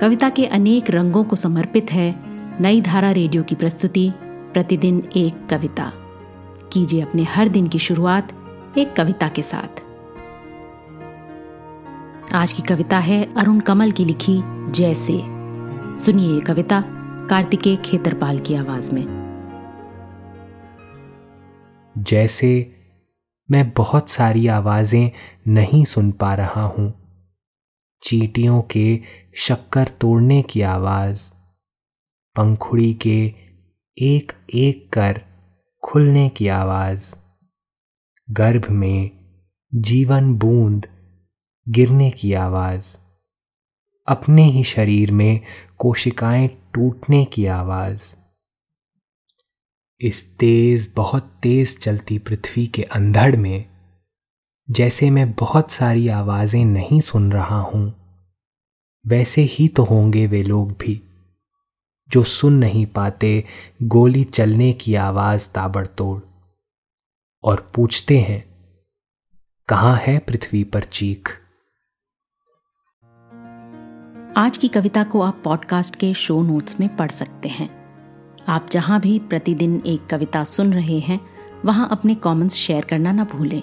कविता के अनेक रंगों को समर्पित है नई धारा रेडियो की प्रस्तुति, प्रतिदिन एक कविता। कीजिए अपने हर दिन की शुरुआत एक कविता के साथ। आज की कविता है अरुण कमल की लिखी जैसे। सुनिए ये कविता कार्तिकेय खेतरपाल की आवाज़ में। जैसे मैं बहुत सारी आवाज़ें नहीं सुन पा रहा हूँ चींटियों के शक्कर तोड़ने की आवाज़, पंखुड़ी के एक एक कर खुलने की आवाज़, गर्भ में जीवन बूंद गिरने की आवाज़, अपने ही शरीर में कोशिकाएँ टूटने की आवाज़। इस तेज, बहुत तेज चलती पृथ्वी के अंधड़ में जैसे मैं बहुत सारी आवाज़ें नहीं सुन रहा हूँ, वैसे ही तो होंगे वे लोग भी, जो सुन नहीं पाते गोली चलने की आवाज़ ताबड़तोड़। और पूछते हैं, कहाँ है पृथ्वी पर चीख? आज की कविता को आप पॉडकास्ट के शो नोट्स में पढ़ सकते हैं। आप जहाँ भी प्रतिदिन एक कविता सुन रहे हैं, वहाँ अपने कमेंट्स शेयर करना ना भूलें।